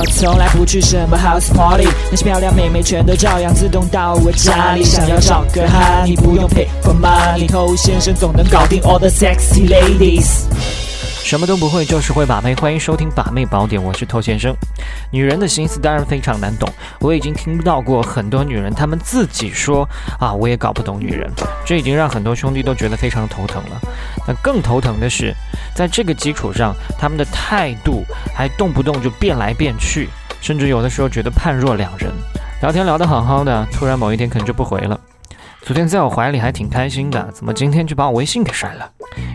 我从来不去什么 house party，那些漂亮妹妹全都照样自动到我家里。想要找个哈，你不用 pay for money，偷先生总能搞定 all the sexy ladies。什么都不会，就是会把妹。欢迎收听《把妹宝典》，我是透先生。女人的心思当然非常难懂，我已经听到过很多女人，她们自己说啊，我也搞不懂女人。这已经让很多兄弟都觉得非常头疼了。那更头疼的是，在这个基础上，他们的态度还动不动就变来变去，甚至有的时候觉得判若两人。聊天聊得好好的，突然某一天可能就不回了。昨天在我怀里还挺开心的，怎么今天就把我微信给删了？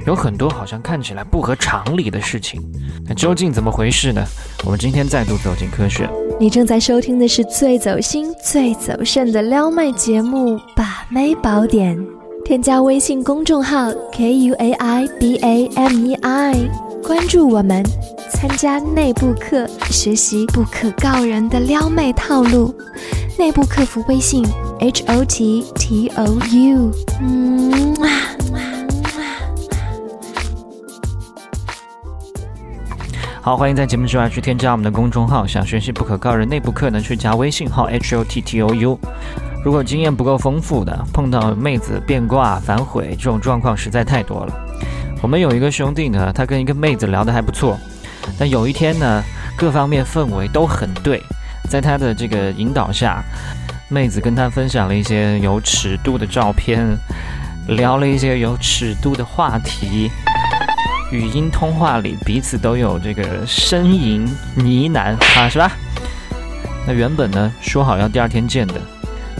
有很多好像看起来不合常理的事情，那究竟怎么回事呢？我们今天再度走进科学。你正在收听的是最走心、最走肾的撩妹节目《把妹宝典》，添加微信公众号 k u a i b a m e i，关注我们，参加内部课，学习不可告人的撩妹套路。内部客服微信 h o t t o u，嗯好，欢迎在节目之外去添加我们的公众号。想学习不可告人内部课呢，去加微信号 h o t t o u。如果经验不够丰富的，碰到妹子变卦反悔这种状况实在太多了。我们有一个兄弟呢，他跟一个妹子聊得还不错，但有一天呢，各方面氛围都很对。在他的这个引导下，妹子跟他分享了一些有尺度的照片，聊了一些有尺度的话题，语音通话里彼此都有这个呻吟呢喃啊，是吧？那原本呢说好要第二天见的。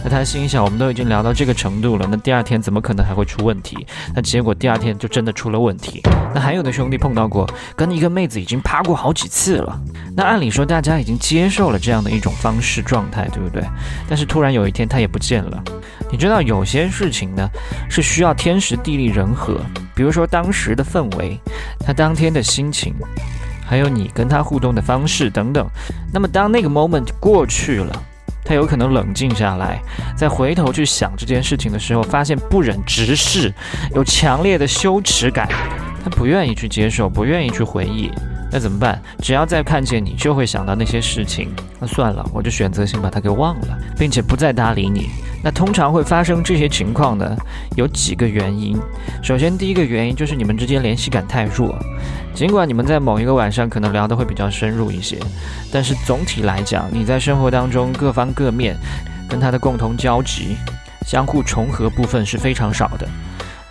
那他心想，我们都已经聊到这个程度了，那第二天怎么可能还会出问题？那结果第二天就真的出了问题。那还有的兄弟碰到过，跟一个妹子已经趴过好几次了。那按理说大家已经接受了这样的一种方式状态，对不对？但是突然有一天他也不见了。你知道有些事情呢是需要天时地利人和，比如说当时的氛围，他当天的心情，还有你跟他互动的方式等等。那么当那个 moment 过去了。他有可能冷静下来，在回头去想这件事情的时候，发现不忍直视，有强烈的羞耻感，他不愿意去接受，不愿意去回忆。那怎么办？只要再看见你，就会想到那些事情。那算了，我就选择性把它给忘了，并且不再搭理你。那通常会发生这些情况的有几个原因。首先，第一个原因就是你们之间联系感太弱。尽管你们在某一个晚上可能聊得会比较深入一些，但是总体来讲，你在生活当中各方各面跟他的共同交集、相互重合部分是非常少的。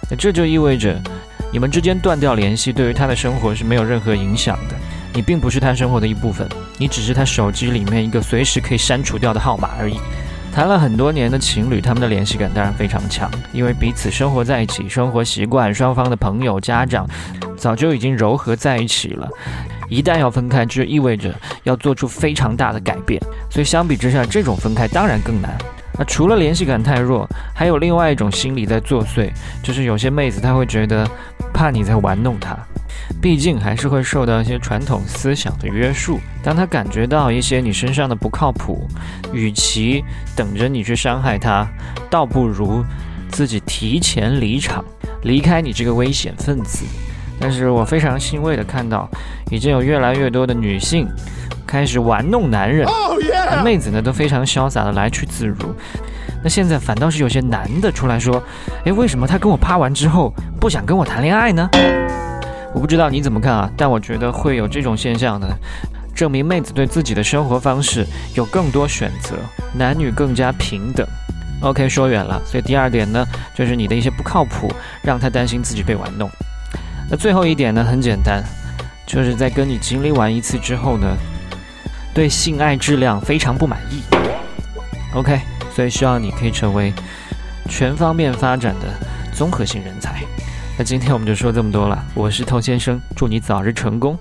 那这就意味着。你们之间断掉联系，对于他的生活是没有任何影响的。你并不是他生活的一部分，你只是他手机里面一个随时可以删除掉的号码而已。谈了很多年的情侣，他们的联系感当然非常强，因为彼此生活在一起，生活习惯、双方的朋友、家长早就已经糅合在一起了。一旦要分开，就意味着要做出非常大的改变。所以相比之下，这种分开当然更难。那除了联系感太弱，还有另外一种心理在作祟，就是有些妹子她会觉得怕你在玩弄他，毕竟还是会受到一些传统思想的约束。当他感觉到一些你身上的不靠谱，与其等着你去伤害他，倒不如自己提前离场，离开你这个危险分子。但是我非常欣慰的看到，已经有越来越多的女性。开始玩弄男人，妹子呢都非常潇洒的来去自如。那现在反倒是有些男的出来说：“诶，为什么他跟我趴完之后不想跟我谈恋爱呢？”我不知道你怎么看啊，但我觉得会有这种现象的，证明妹子对自己的生活方式有更多选择，男女更加平等。OK，说远了。所以第二点呢，就是你的一些不靠谱，让他担心自己被玩弄。那最后一点呢，很简单，就是在跟你经历完一次之后呢。对性爱质量非常不满意，OK，所以希望你可以成为全方面发展的综合性人才。那今天我们就说这么多了，我是童先生，祝你早日成功。